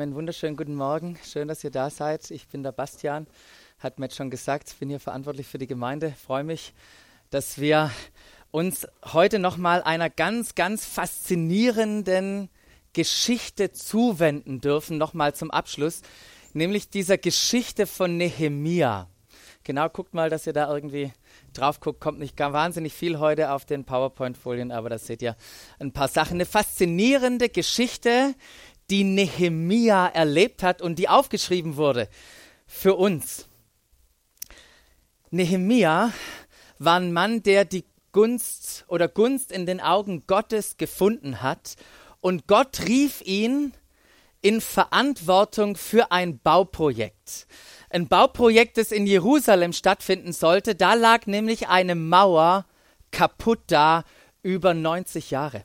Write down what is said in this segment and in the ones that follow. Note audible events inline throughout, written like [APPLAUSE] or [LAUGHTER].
Einen wunderschönen guten Morgen. Schön, dass ihr da seid. Ich bin der Bastian, hat Matt schon gesagt. Ich bin hier verantwortlich für die Gemeinde. Freue mich, dass wir uns heute nochmal einer ganz, ganz faszinierenden Geschichte zuwenden dürfen, nochmal zum Abschluss, nämlich dieser Geschichte von Nehemia. Genau, guckt mal, dass ihr da irgendwie drauf guckt. Kommt nicht gar wahnsinnig viel heute auf den PowerPoint-Folien, aber da seht ihr ein paar Sachen. Eine faszinierende Geschichte, die Nehemia erlebt hat und die aufgeschrieben wurde für uns. Nehemia war ein Mann, der die Gunst oder Gunst in den Augen Gottes gefunden hat und Gott rief ihn in Verantwortung für ein Bauprojekt. Ein Bauprojekt, das in Jerusalem stattfinden sollte. Da lag nämlich eine Mauer kaputt da über 90 Jahre.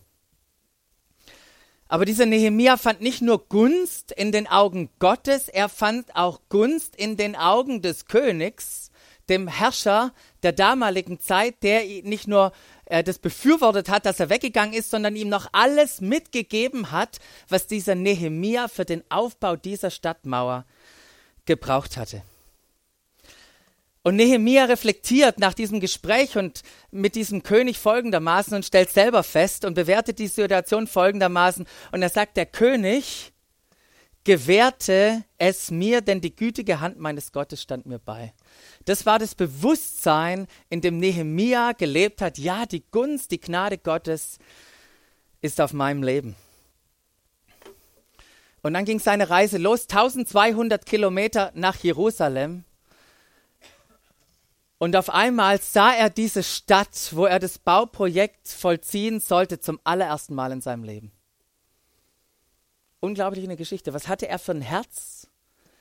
Aber dieser Nehemia fand nicht nur Gunst in den Augen Gottes, er fand auch Gunst in den Augen des Königs, dem Herrscher der damaligen Zeit, der nicht nur äh, das befürwortet hat, dass er weggegangen ist, sondern ihm noch alles mitgegeben hat, was dieser Nehemia für den Aufbau dieser Stadtmauer gebraucht hatte. Und Nehemia reflektiert nach diesem Gespräch und mit diesem König folgendermaßen und stellt selber fest und bewertet die Situation folgendermaßen. Und er sagt, der König gewährte es mir, denn die gütige Hand meines Gottes stand mir bei. Das war das Bewusstsein, in dem Nehemia gelebt hat. Ja, die Gunst, die Gnade Gottes ist auf meinem Leben. Und dann ging seine Reise los, 1200 Kilometer nach Jerusalem. Und auf einmal sah er diese Stadt, wo er das Bauprojekt vollziehen sollte, zum allerersten Mal in seinem Leben. Unglaublich eine Geschichte. Was hatte er für ein Herz,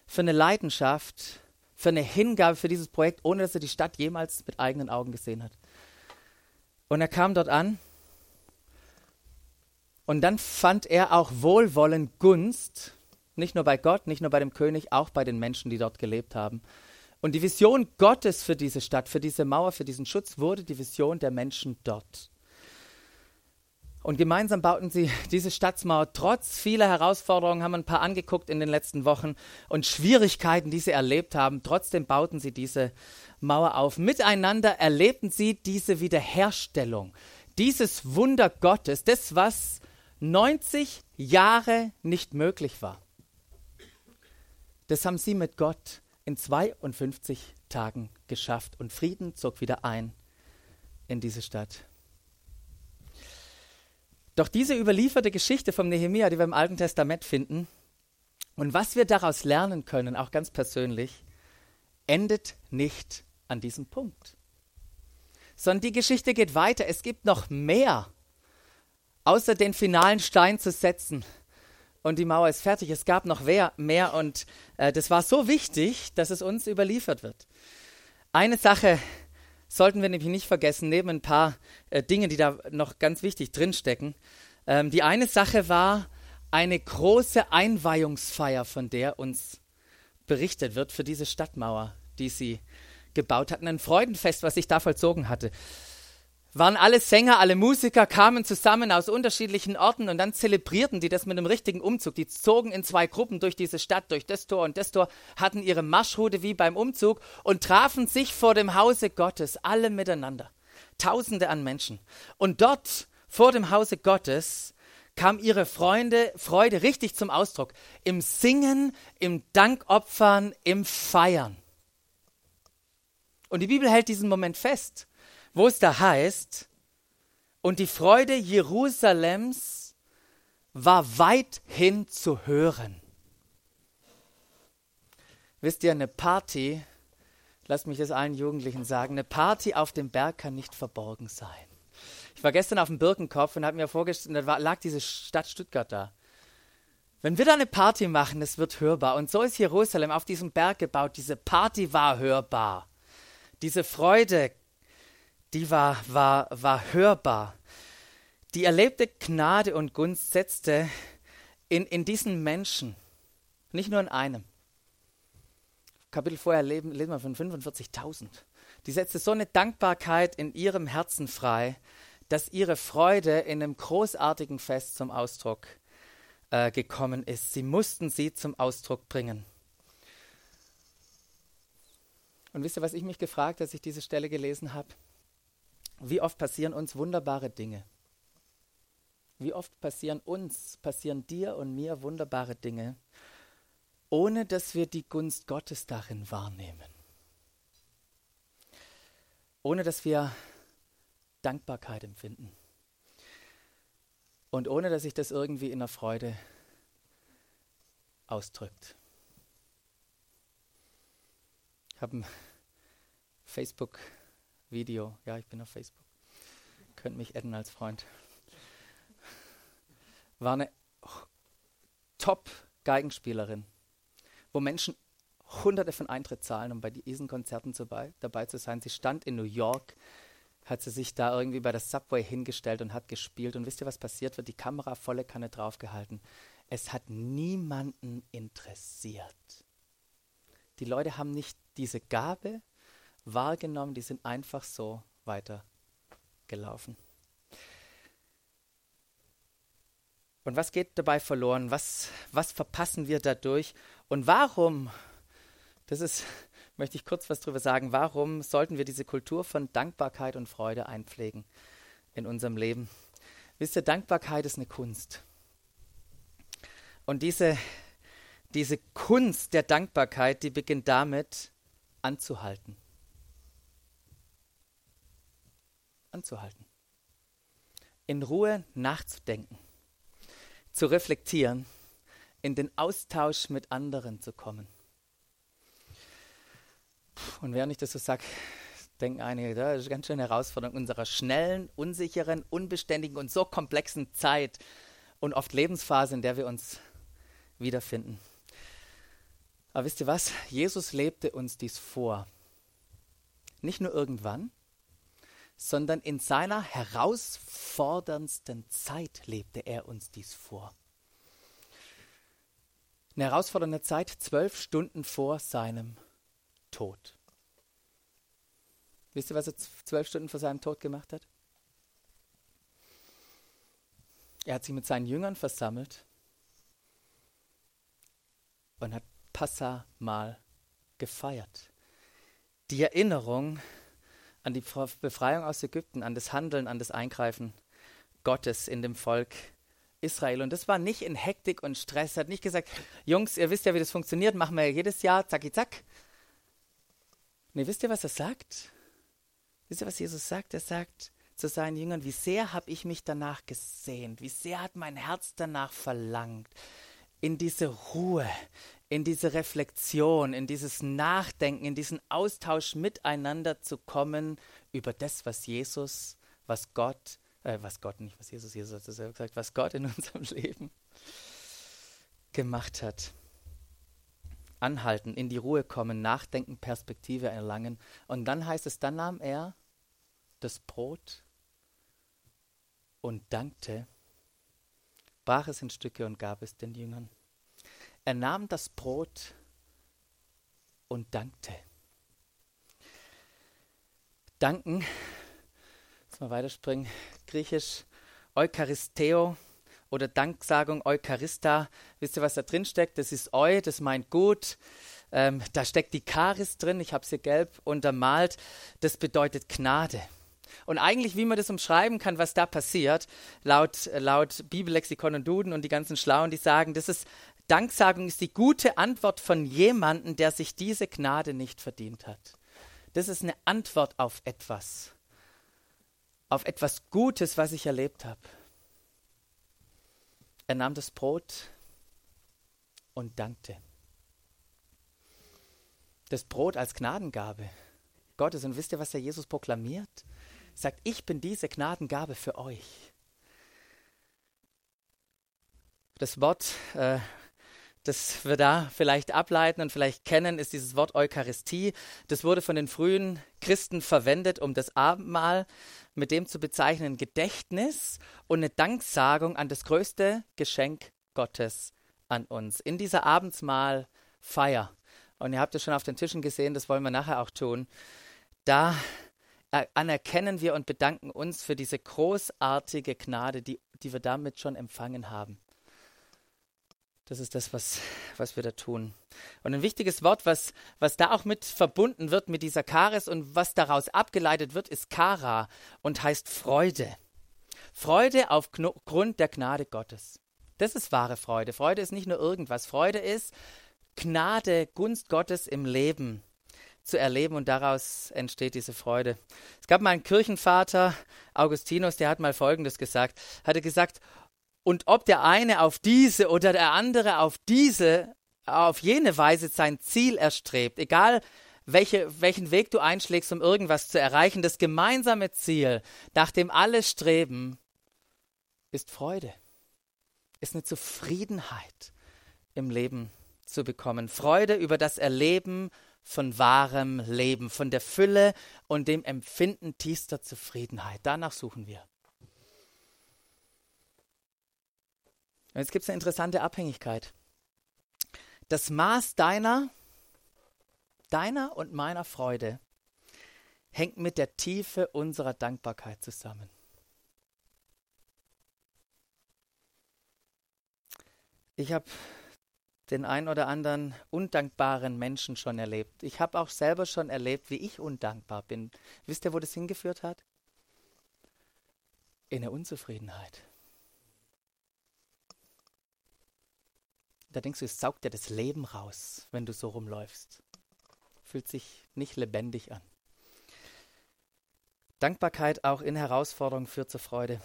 für eine Leidenschaft, für eine Hingabe für dieses Projekt, ohne dass er die Stadt jemals mit eigenen Augen gesehen hat. Und er kam dort an und dann fand er auch Wohlwollen, Gunst, nicht nur bei Gott, nicht nur bei dem König, auch bei den Menschen, die dort gelebt haben. Und die Vision Gottes für diese Stadt, für diese Mauer, für diesen Schutz wurde die Vision der Menschen dort. Und gemeinsam bauten sie diese Stadtmauer trotz vieler Herausforderungen, haben ein paar angeguckt in den letzten Wochen und Schwierigkeiten, die sie erlebt haben. Trotzdem bauten sie diese Mauer auf. Miteinander erlebten sie diese Wiederherstellung, dieses Wunder Gottes, das, was 90 Jahre nicht möglich war. Das haben sie mit Gott in 52 Tagen geschafft und Frieden zog wieder ein in diese Stadt. Doch diese überlieferte Geschichte vom Nehemia, die wir im Alten Testament finden, und was wir daraus lernen können, auch ganz persönlich, endet nicht an diesem Punkt. Sondern die Geschichte geht weiter. Es gibt noch mehr, außer den finalen Stein zu setzen und die Mauer ist fertig. Es gab noch mehr, und äh, das war so wichtig, dass es uns überliefert wird. Eine Sache sollten wir nämlich nicht vergessen, neben ein paar äh, Dingen, die da noch ganz wichtig drinstecken. Ähm, die eine Sache war eine große Einweihungsfeier, von der uns berichtet wird für diese Stadtmauer, die sie gebaut hatten. Ein Freudenfest, was sich da vollzogen hatte waren alle Sänger, alle Musiker, kamen zusammen aus unterschiedlichen Orten und dann zelebrierten die das mit einem richtigen Umzug. Die zogen in zwei Gruppen durch diese Stadt, durch das Tor und das Tor, hatten ihre Marschroute wie beim Umzug und trafen sich vor dem Hause Gottes, alle miteinander. Tausende an Menschen. Und dort, vor dem Hause Gottes, kam ihre Freunde, Freude richtig zum Ausdruck. Im Singen, im Dankopfern, im Feiern. Und die Bibel hält diesen Moment fest wo es da heißt, und die Freude Jerusalems war weithin zu hören. Wisst ihr, eine Party, lasst mich das allen Jugendlichen sagen, eine Party auf dem Berg kann nicht verborgen sein. Ich war gestern auf dem Birkenkopf und habe mir vorgestellt, da lag diese Stadt Stuttgart da. Wenn wir da eine Party machen, es wird hörbar. Und so ist Jerusalem auf diesem Berg gebaut. Diese Party war hörbar. Diese Freude die war, war, war hörbar. Die erlebte Gnade und Gunst setzte in, in diesen Menschen, nicht nur in einem. Kapitel vorher lesen wir von 45.000. Die setzte so eine Dankbarkeit in ihrem Herzen frei, dass ihre Freude in einem großartigen Fest zum Ausdruck äh, gekommen ist. Sie mussten sie zum Ausdruck bringen. Und wisst ihr, was ich mich gefragt, als ich diese Stelle gelesen habe? Wie oft passieren uns wunderbare Dinge? Wie oft passieren uns, passieren dir und mir wunderbare Dinge, ohne dass wir die Gunst Gottes darin wahrnehmen? Ohne dass wir Dankbarkeit empfinden. Und ohne dass sich das irgendwie in der Freude ausdrückt. Ich habe ein Facebook-Video. Ja, ich bin auf Facebook. Könnt mich adden als Freund. War eine Top-Geigenspielerin, wo Menschen hunderte von Eintritt zahlen, um bei diesen Konzerten dabei, dabei zu sein. Sie stand in New York, hat sie sich da irgendwie bei der Subway hingestellt und hat gespielt. Und wisst ihr, was passiert wird? Die Kamera volle Kanne draufgehalten. Es hat niemanden interessiert. Die Leute haben nicht diese Gabe wahrgenommen, die sind einfach so weitergelaufen. Und was geht dabei verloren? Was, was verpassen wir dadurch? Und warum, das ist, [LAUGHS] möchte ich kurz was drüber sagen, warum sollten wir diese Kultur von Dankbarkeit und Freude einpflegen in unserem Leben? Wisst ihr, Dankbarkeit ist eine Kunst. Und diese diese Kunst der Dankbarkeit, die beginnt damit, anzuhalten. Anzuhalten. In Ruhe nachzudenken, zu reflektieren, in den Austausch mit anderen zu kommen. Und während ich das so sage, denken einige, das ist eine ganz schöne Herausforderung unserer schnellen, unsicheren, unbeständigen und so komplexen Zeit und oft Lebensphase, in der wir uns wiederfinden. Aber wisst ihr was? Jesus lebte uns dies vor. Nicht nur irgendwann, sondern in seiner herausforderndsten Zeit lebte er uns dies vor. Eine herausfordernde Zeit, zwölf Stunden vor seinem Tod. Wisst ihr, was er zwölf Stunden vor seinem Tod gemacht hat? Er hat sich mit seinen Jüngern versammelt und hat Passamal gefeiert. Die Erinnerung an die Befreiung aus Ägypten, an das Handeln, an das Eingreifen Gottes in dem Volk Israel. Und das war nicht in Hektik und Stress. Er hat nicht gesagt, Jungs, ihr wisst ja, wie das funktioniert, machen wir jedes Jahr, zacki zack. Nee, wisst ihr, was er sagt? Wisst ihr, was Jesus sagt? Er sagt zu seinen Jüngern, wie sehr habe ich mich danach gesehnt, wie sehr hat mein Herz danach verlangt, in diese Ruhe, in diese Reflexion, in dieses Nachdenken, in diesen Austausch miteinander zu kommen über das, was Jesus, was Gott, äh, was Gott nicht, was Jesus, Jesus hat es selber gesagt, was Gott in [LAUGHS] unserem Leben gemacht hat. Anhalten, in die Ruhe kommen, nachdenken, Perspektive erlangen. Und dann heißt es, dann nahm er das Brot und dankte, brach es in Stücke und gab es den Jüngern. Er nahm das Brot und dankte. Danken, jetzt mal weiterspringen, griechisch Eucharisteo oder Danksagung Eucharista. Wisst ihr, was da drin steckt? Das ist Eu, das meint gut. Ähm, da steckt die Charis drin, ich habe sie gelb untermalt. Das bedeutet Gnade. Und eigentlich, wie man das umschreiben kann, was da passiert, laut, laut Bibellexikon und Duden und die ganzen Schlauen, die sagen, das ist Danksagung ist die gute Antwort von jemandem, der sich diese Gnade nicht verdient hat. Das ist eine Antwort auf etwas, auf etwas Gutes, was ich erlebt habe. Er nahm das Brot und dankte. Das Brot als Gnadengabe Gottes. Und wisst ihr, was der Jesus proklamiert? Er sagt, ich bin diese Gnadengabe für euch. Das Wort äh, das wir da vielleicht ableiten und vielleicht kennen, ist dieses Wort Eucharistie. Das wurde von den frühen Christen verwendet, um das Abendmahl mit dem zu bezeichnen Gedächtnis und eine Danksagung an das größte Geschenk Gottes an uns. In dieser Abendsmahlfeier, und ihr habt es schon auf den Tischen gesehen, das wollen wir nachher auch tun, da anerkennen wir und bedanken uns für diese großartige Gnade, die, die wir damit schon empfangen haben Das ist das, was, was wir da tun. Und ein wichtiges Wort, was, was da auch mit verbunden wird mit dieser Charis und was daraus abgeleitet wird, ist Kara und heißt Freude. Freude aufgrund der Gnade Gottes. Das ist wahre Freude. Freude ist nicht nur irgendwas. Freude ist Gnade, Gunst Gottes im Leben zu erleben und daraus entsteht diese Freude. Es gab mal einen Kirchenvater, Augustinus, der hat mal Folgendes gesagt. Hatte gesagt, und ob der eine auf diese oder der andere auf diese, auf jene Weise sein Ziel erstrebt, egal welche, welchen Weg du einschlägst, um irgendwas zu erreichen, das gemeinsame Ziel, nach dem alle streben, ist Freude, ist eine Zufriedenheit im Leben zu bekommen. Freude über das Erleben von wahrem Leben, von der Fülle und dem Empfinden tiefster Zufriedenheit. Danach suchen wir. Und jetzt gibt es eine interessante Abhängigkeit. Das Maß deiner, deiner und meiner Freude hängt mit der Tiefe unserer Dankbarkeit zusammen. Ich habe den ein oder anderen undankbaren Menschen schon erlebt. Ich habe auch selber schon erlebt, wie ich undankbar bin. Wisst ihr, wo das hingeführt hat? In der Unzufriedenheit. Da denkst du, es saugt dir das Leben raus, wenn du so rumläufst. Fühlt sich nicht lebendig an. Dankbarkeit auch in Herausforderungen führt zur Freude.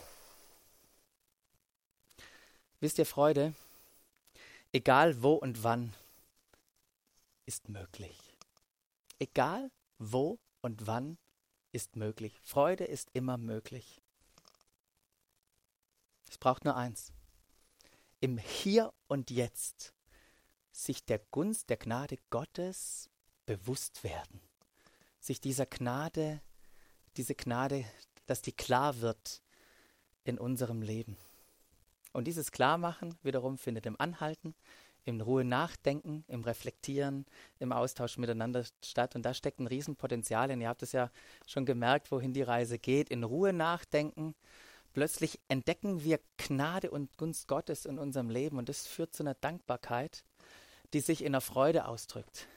Wisst ihr, Freude, egal wo und wann, ist möglich. Egal wo und wann ist möglich. Freude ist immer möglich. Es braucht nur eins im Hier und Jetzt sich der Gunst, der Gnade Gottes bewusst werden. Sich dieser Gnade, diese Gnade, dass die klar wird in unserem Leben. Und dieses Klarmachen wiederum findet im Anhalten, im Ruhe nachdenken, im Reflektieren, im Austausch miteinander statt. Und da steckt ein Riesenpotenzial. Und ihr habt es ja schon gemerkt, wohin die Reise geht. In Ruhe nachdenken, plötzlich entdecken wir Gnade und Gunst Gottes in unserem Leben und das führt zu einer Dankbarkeit, die sich in einer Freude ausdrückt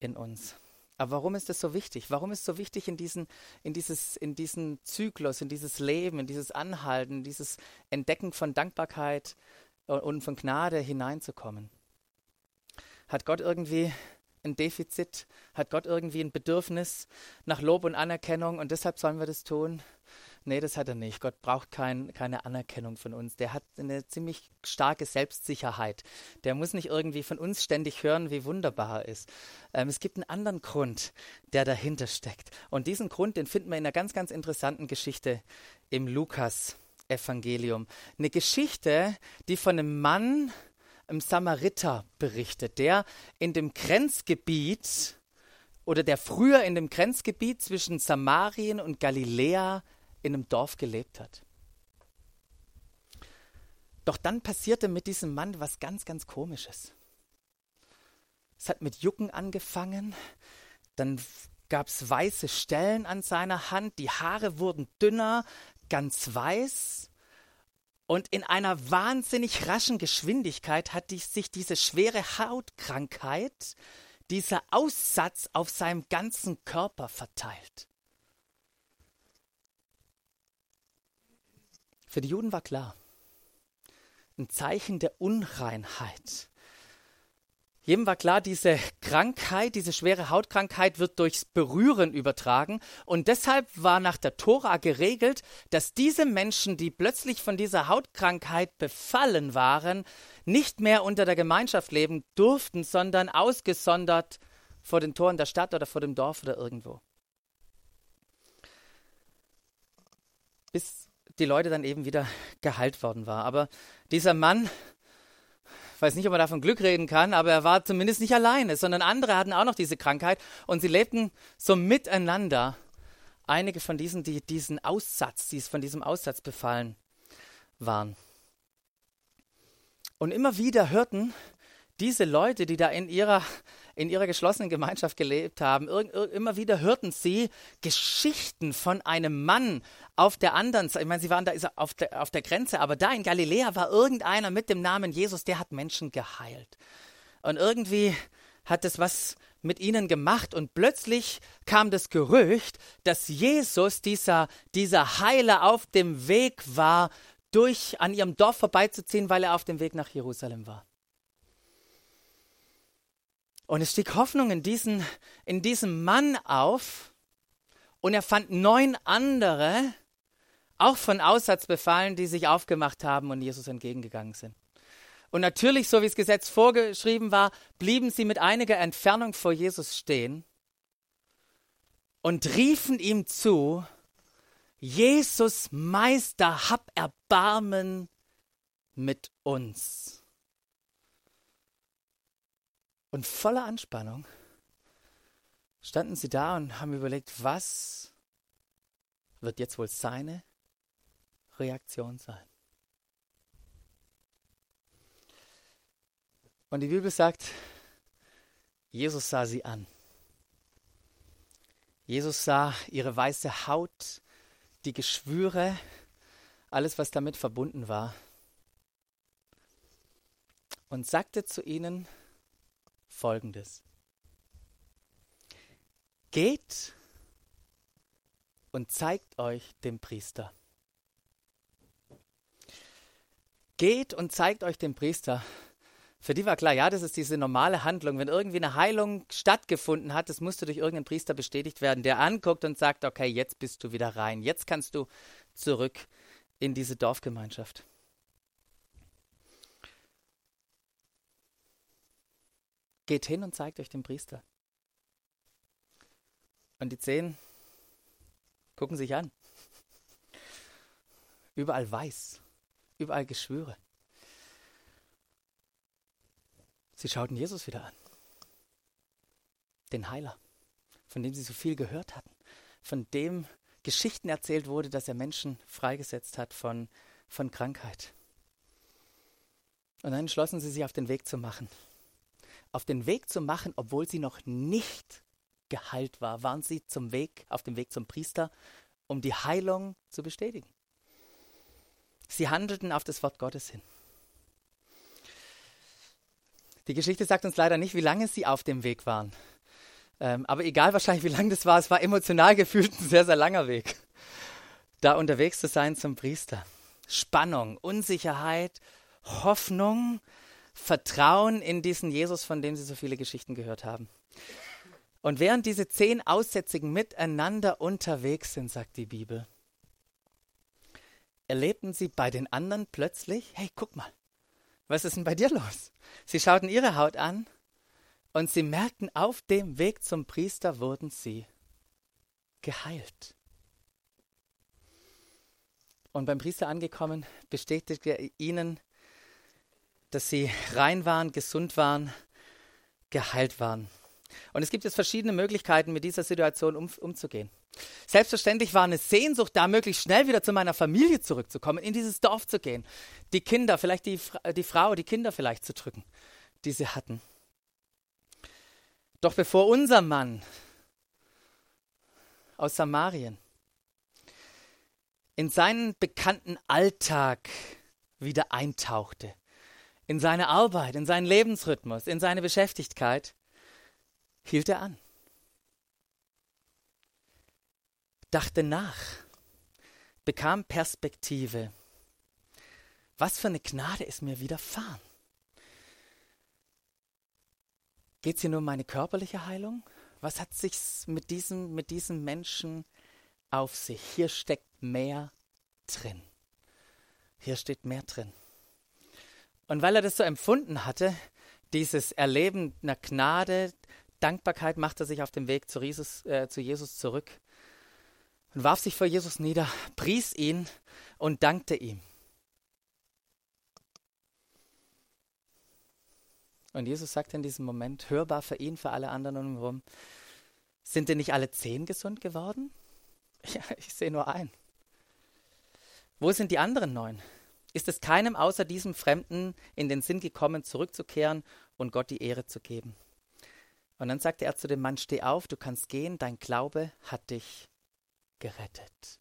in uns. Aber warum ist das so wichtig? Warum ist es so wichtig, in diesen, in, dieses, in diesen Zyklus, in dieses Leben, in dieses Anhalten, dieses Entdecken von Dankbarkeit und von Gnade hineinzukommen? Hat Gott irgendwie ein Defizit? Hat Gott irgendwie ein Bedürfnis nach Lob und Anerkennung und deshalb sollen wir das tun? Nee, das hat er nicht. Gott braucht kein, keine Anerkennung von uns. Der hat eine ziemlich starke Selbstsicherheit. Der muss nicht irgendwie von uns ständig hören, wie wunderbar er ist. Ähm, es gibt einen anderen Grund, der dahinter steckt. Und diesen Grund, den finden wir in einer ganz, ganz interessanten Geschichte im Lukas-Evangelium. Eine Geschichte, die von einem Mann, einem Samariter berichtet, der in dem Grenzgebiet oder der früher in dem Grenzgebiet zwischen Samarien und Galiläa in einem Dorf gelebt hat. Doch dann passierte mit diesem Mann was ganz, ganz Komisches. Es hat mit Jucken angefangen, dann gab es weiße Stellen an seiner Hand, die Haare wurden dünner, ganz weiß. Und in einer wahnsinnig raschen Geschwindigkeit hat die, sich diese schwere Hautkrankheit, dieser Aussatz auf seinem ganzen Körper verteilt. Für die Juden war klar, ein Zeichen der Unreinheit. Jedem war klar, diese Krankheit, diese schwere Hautkrankheit wird durchs Berühren übertragen. Und deshalb war nach der Tora geregelt, dass diese Menschen, die plötzlich von dieser Hautkrankheit befallen waren, nicht mehr unter der Gemeinschaft leben durften, sondern ausgesondert vor den Toren der Stadt oder vor dem Dorf oder irgendwo. Bis die Leute dann eben wieder geheilt worden war. Aber dieser Mann, ich weiß nicht, ob man davon Glück reden kann, aber er war zumindest nicht alleine, sondern andere hatten auch noch diese Krankheit und sie lebten so miteinander. Einige von diesen, die diesen Aussatz, die von diesem Aussatz befallen waren. Und immer wieder hörten diese Leute, die da in ihrer, in ihrer geschlossenen Gemeinschaft gelebt haben, immer wieder hörten sie Geschichten von einem Mann auf der anderen Seite. Ich meine, sie waren da auf der, auf der Grenze, aber da in Galiläa war irgendeiner mit dem Namen Jesus, der hat Menschen geheilt. Und irgendwie hat es was mit ihnen gemacht und plötzlich kam das Gerücht, dass Jesus, dieser, dieser Heiler, auf dem Weg war, durch an ihrem Dorf vorbeizuziehen, weil er auf dem Weg nach Jerusalem war. Und es stieg Hoffnung in, diesen, in diesem Mann auf und er fand neun andere, auch von Aussatz befallen, die sich aufgemacht haben und Jesus entgegengegangen sind. Und natürlich, so wie das Gesetz vorgeschrieben war, blieben sie mit einiger Entfernung vor Jesus stehen und riefen ihm zu, Jesus Meister, hab Erbarmen mit uns. Und voller Anspannung standen sie da und haben überlegt, was wird jetzt wohl seine Reaktion sein? Und die Bibel sagt, Jesus sah sie an. Jesus sah ihre weiße Haut, die Geschwüre, alles, was damit verbunden war. Und sagte zu ihnen Folgendes. Geht und zeigt euch dem Priester. Geht und zeigt euch dem Priester. Für die war klar, ja, das ist diese normale Handlung. Wenn irgendwie eine Heilung stattgefunden hat, das musste durch irgendeinen Priester bestätigt werden, der anguckt und sagt, okay, jetzt bist du wieder rein. Jetzt kannst du zurück in diese Dorfgemeinschaft. Geht hin und zeigt euch den Priester. Und die zehn gucken sich an. Überall weiß, überall Geschwüre. Sie schauten Jesus wieder an. Den Heiler, von dem sie so viel gehört hatten, von dem Geschichten erzählt wurde, dass er Menschen freigesetzt hat von, von Krankheit. Und dann entschlossen sie sich auf den Weg zu machen. Auf den Weg zu machen, obwohl sie noch nicht geheilt war, waren sie zum Weg, auf dem Weg zum Priester, um die Heilung zu bestätigen. Sie handelten auf das Wort Gottes hin. Die Geschichte sagt uns leider nicht, wie lange sie auf dem Weg waren. Ähm, aber egal wahrscheinlich, wie lang das war, es war emotional gefühlt ein sehr, sehr langer Weg, da unterwegs zu sein zum Priester. Spannung, Unsicherheit, Hoffnung, Vertrauen in diesen Jesus, von dem sie so viele Geschichten gehört haben. Und während diese zehn Aussätzigen miteinander unterwegs sind, sagt die Bibel, erlebten sie bei den anderen plötzlich, hey, guck mal, was ist denn bei dir los? Sie schauten ihre Haut an und sie merkten, auf dem Weg zum Priester wurden sie geheilt. Und beim Priester angekommen, bestätigte er ihnen, dass sie rein waren, gesund waren, geheilt waren. Und es gibt jetzt verschiedene Möglichkeiten, mit dieser Situation um, umzugehen. Selbstverständlich war eine Sehnsucht da, möglichst schnell wieder zu meiner Familie zurückzukommen, in dieses Dorf zu gehen, die Kinder, vielleicht die, die Frau, die Kinder vielleicht zu drücken, die sie hatten. Doch bevor unser Mann aus Samarien in seinen bekannten Alltag wieder eintauchte, in seine Arbeit, in seinen Lebensrhythmus, in seine Beschäftigkeit, hielt er an. Dachte nach, bekam Perspektive. Was für eine Gnade ist mir widerfahren? Geht es hier nur um meine körperliche Heilung? Was hat sich mit diesem, mit diesem Menschen auf sich? Hier steckt mehr drin. Hier steht mehr drin. Und weil er das so empfunden hatte, dieses Erleben einer Gnade, Dankbarkeit macht er sich auf dem Weg zu Jesus, äh, zu Jesus zurück und warf sich vor Jesus nieder, pries ihn und dankte ihm. Und Jesus sagte in diesem Moment, hörbar für ihn, für alle anderen um ihn herum, sind denn nicht alle zehn gesund geworden? [LAUGHS] Ja, ich sehe nur einen. Wo sind die anderen neun? Ist es keinem außer diesem Fremden in den Sinn gekommen, zurückzukehren und Gott die Ehre zu geben? Und dann sagte er zu dem Mann, steh auf, du kannst gehen, dein Glaube hat dich gerettet.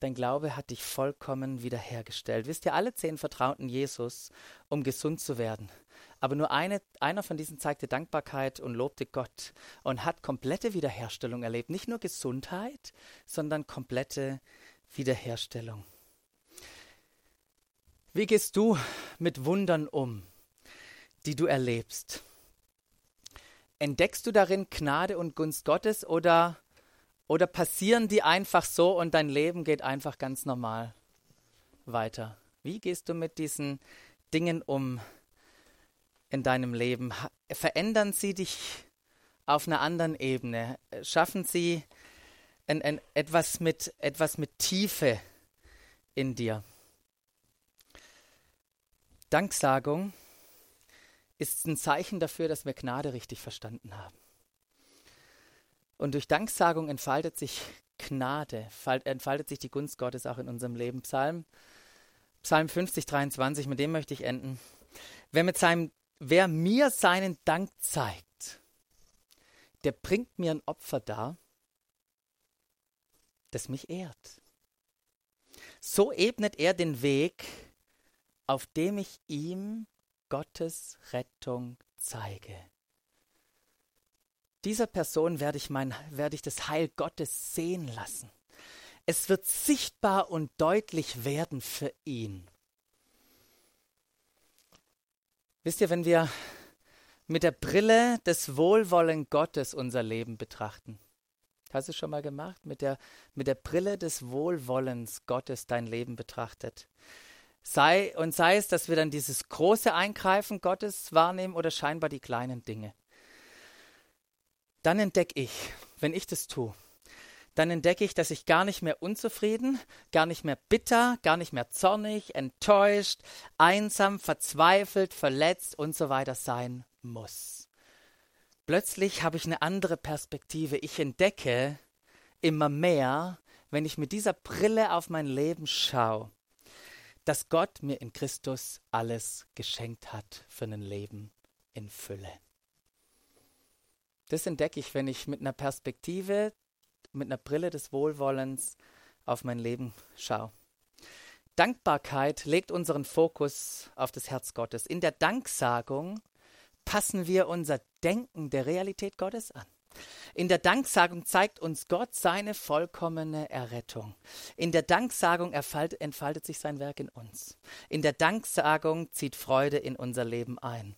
Dein Glaube hat dich vollkommen wiederhergestellt. Wisst ihr, alle zehn vertrauten Jesus, um gesund zu werden. Aber nur eine, einer von diesen zeigte Dankbarkeit und lobte Gott und hat komplette Wiederherstellung erlebt. Nicht nur Gesundheit, sondern komplette Wiederherstellung. Wie gehst du mit Wundern um, die du erlebst? Entdeckst du darin Gnade und Gunst Gottes oder, oder passieren die einfach so und dein Leben geht einfach ganz normal weiter? Wie gehst du mit diesen Dingen um in deinem Leben? Verändern sie dich auf einer anderen Ebene? Schaffen sie ein, ein, etwas, mit, etwas mit Tiefe in dir? Danksagung ist ein Zeichen dafür, dass wir Gnade richtig verstanden haben. Und durch Danksagung entfaltet sich Gnade, entfaltet sich die Gunst Gottes auch in unserem Leben. Psalm, Psalm 50, 23, mit dem möchte ich enden. Wer, mit seinem, wer mir seinen Dank zeigt, der bringt mir ein Opfer dar, das mich ehrt. So ebnet er den Weg, auf dem ich ihm Gottes Rettung zeige. Dieser Person werde ich, mein, werde ich das Heil Gottes sehen lassen. Es wird sichtbar und deutlich werden für ihn. Wisst ihr, wenn wir mit der Brille des Wohlwollen Gottes unser Leben betrachten, hast du es schon mal gemacht? Mit der, mit der Brille des Wohlwollens Gottes dein Leben betrachtet. Sei, und sei es, dass wir dann dieses große Eingreifen Gottes wahrnehmen oder scheinbar die kleinen Dinge. Dann entdecke ich, wenn ich das tue, dann entdecke ich, dass ich gar nicht mehr unzufrieden, gar nicht mehr bitter, gar nicht mehr zornig, enttäuscht, einsam, verzweifelt, verletzt und so weiter sein muss. Plötzlich habe ich eine andere Perspektive. Ich entdecke immer mehr, wenn ich mit dieser Brille auf mein Leben schaue, dass Gott mir in Christus alles geschenkt hat für ein Leben in Fülle. Das entdecke ich, wenn ich mit einer Perspektive, mit einer Brille des Wohlwollens auf mein Leben schaue. Dankbarkeit legt unseren Fokus auf das Herz Gottes. In der Danksagung passen wir unser Denken der Realität Gottes an. In der Danksagung zeigt uns Gott seine vollkommene Errettung. In der Danksagung entfaltet sich sein Werk in uns. In der Danksagung zieht Freude in unser Leben ein.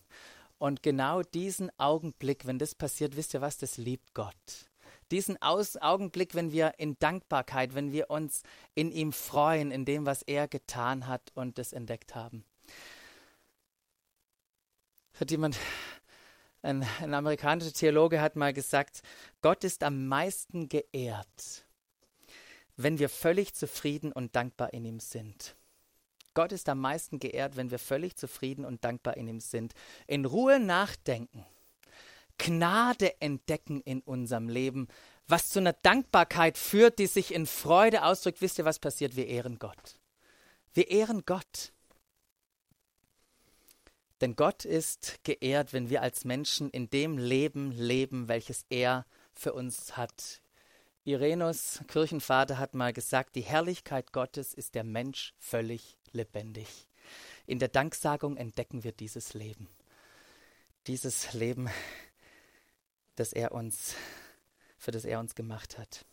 Und genau diesen Augenblick, wenn das passiert, wisst ihr was, das liebt Gott. Diesen Aus Augenblick, wenn wir in Dankbarkeit, wenn wir uns in ihm freuen, in dem, was er getan hat und das entdeckt haben. Hat jemand ein, ein amerikanischer Theologe hat mal gesagt, Gott ist am meisten geehrt, wenn wir völlig zufrieden und dankbar in ihm sind. Gott ist am meisten geehrt, wenn wir völlig zufrieden und dankbar in ihm sind. In Ruhe nachdenken, Gnade entdecken in unserem Leben, was zu einer Dankbarkeit führt, die sich in Freude ausdrückt. Wisst ihr, was passiert? Wir ehren Gott. Wir ehren Gott. Denn Gott ist geehrt, wenn wir als Menschen in dem Leben leben, welches er für uns hat. Irenus, Kirchenvater, hat mal gesagt, die Herrlichkeit Gottes ist der Mensch völlig lebendig. In der Danksagung entdecken wir dieses Leben. Dieses Leben, das er uns, für das er uns gemacht hat.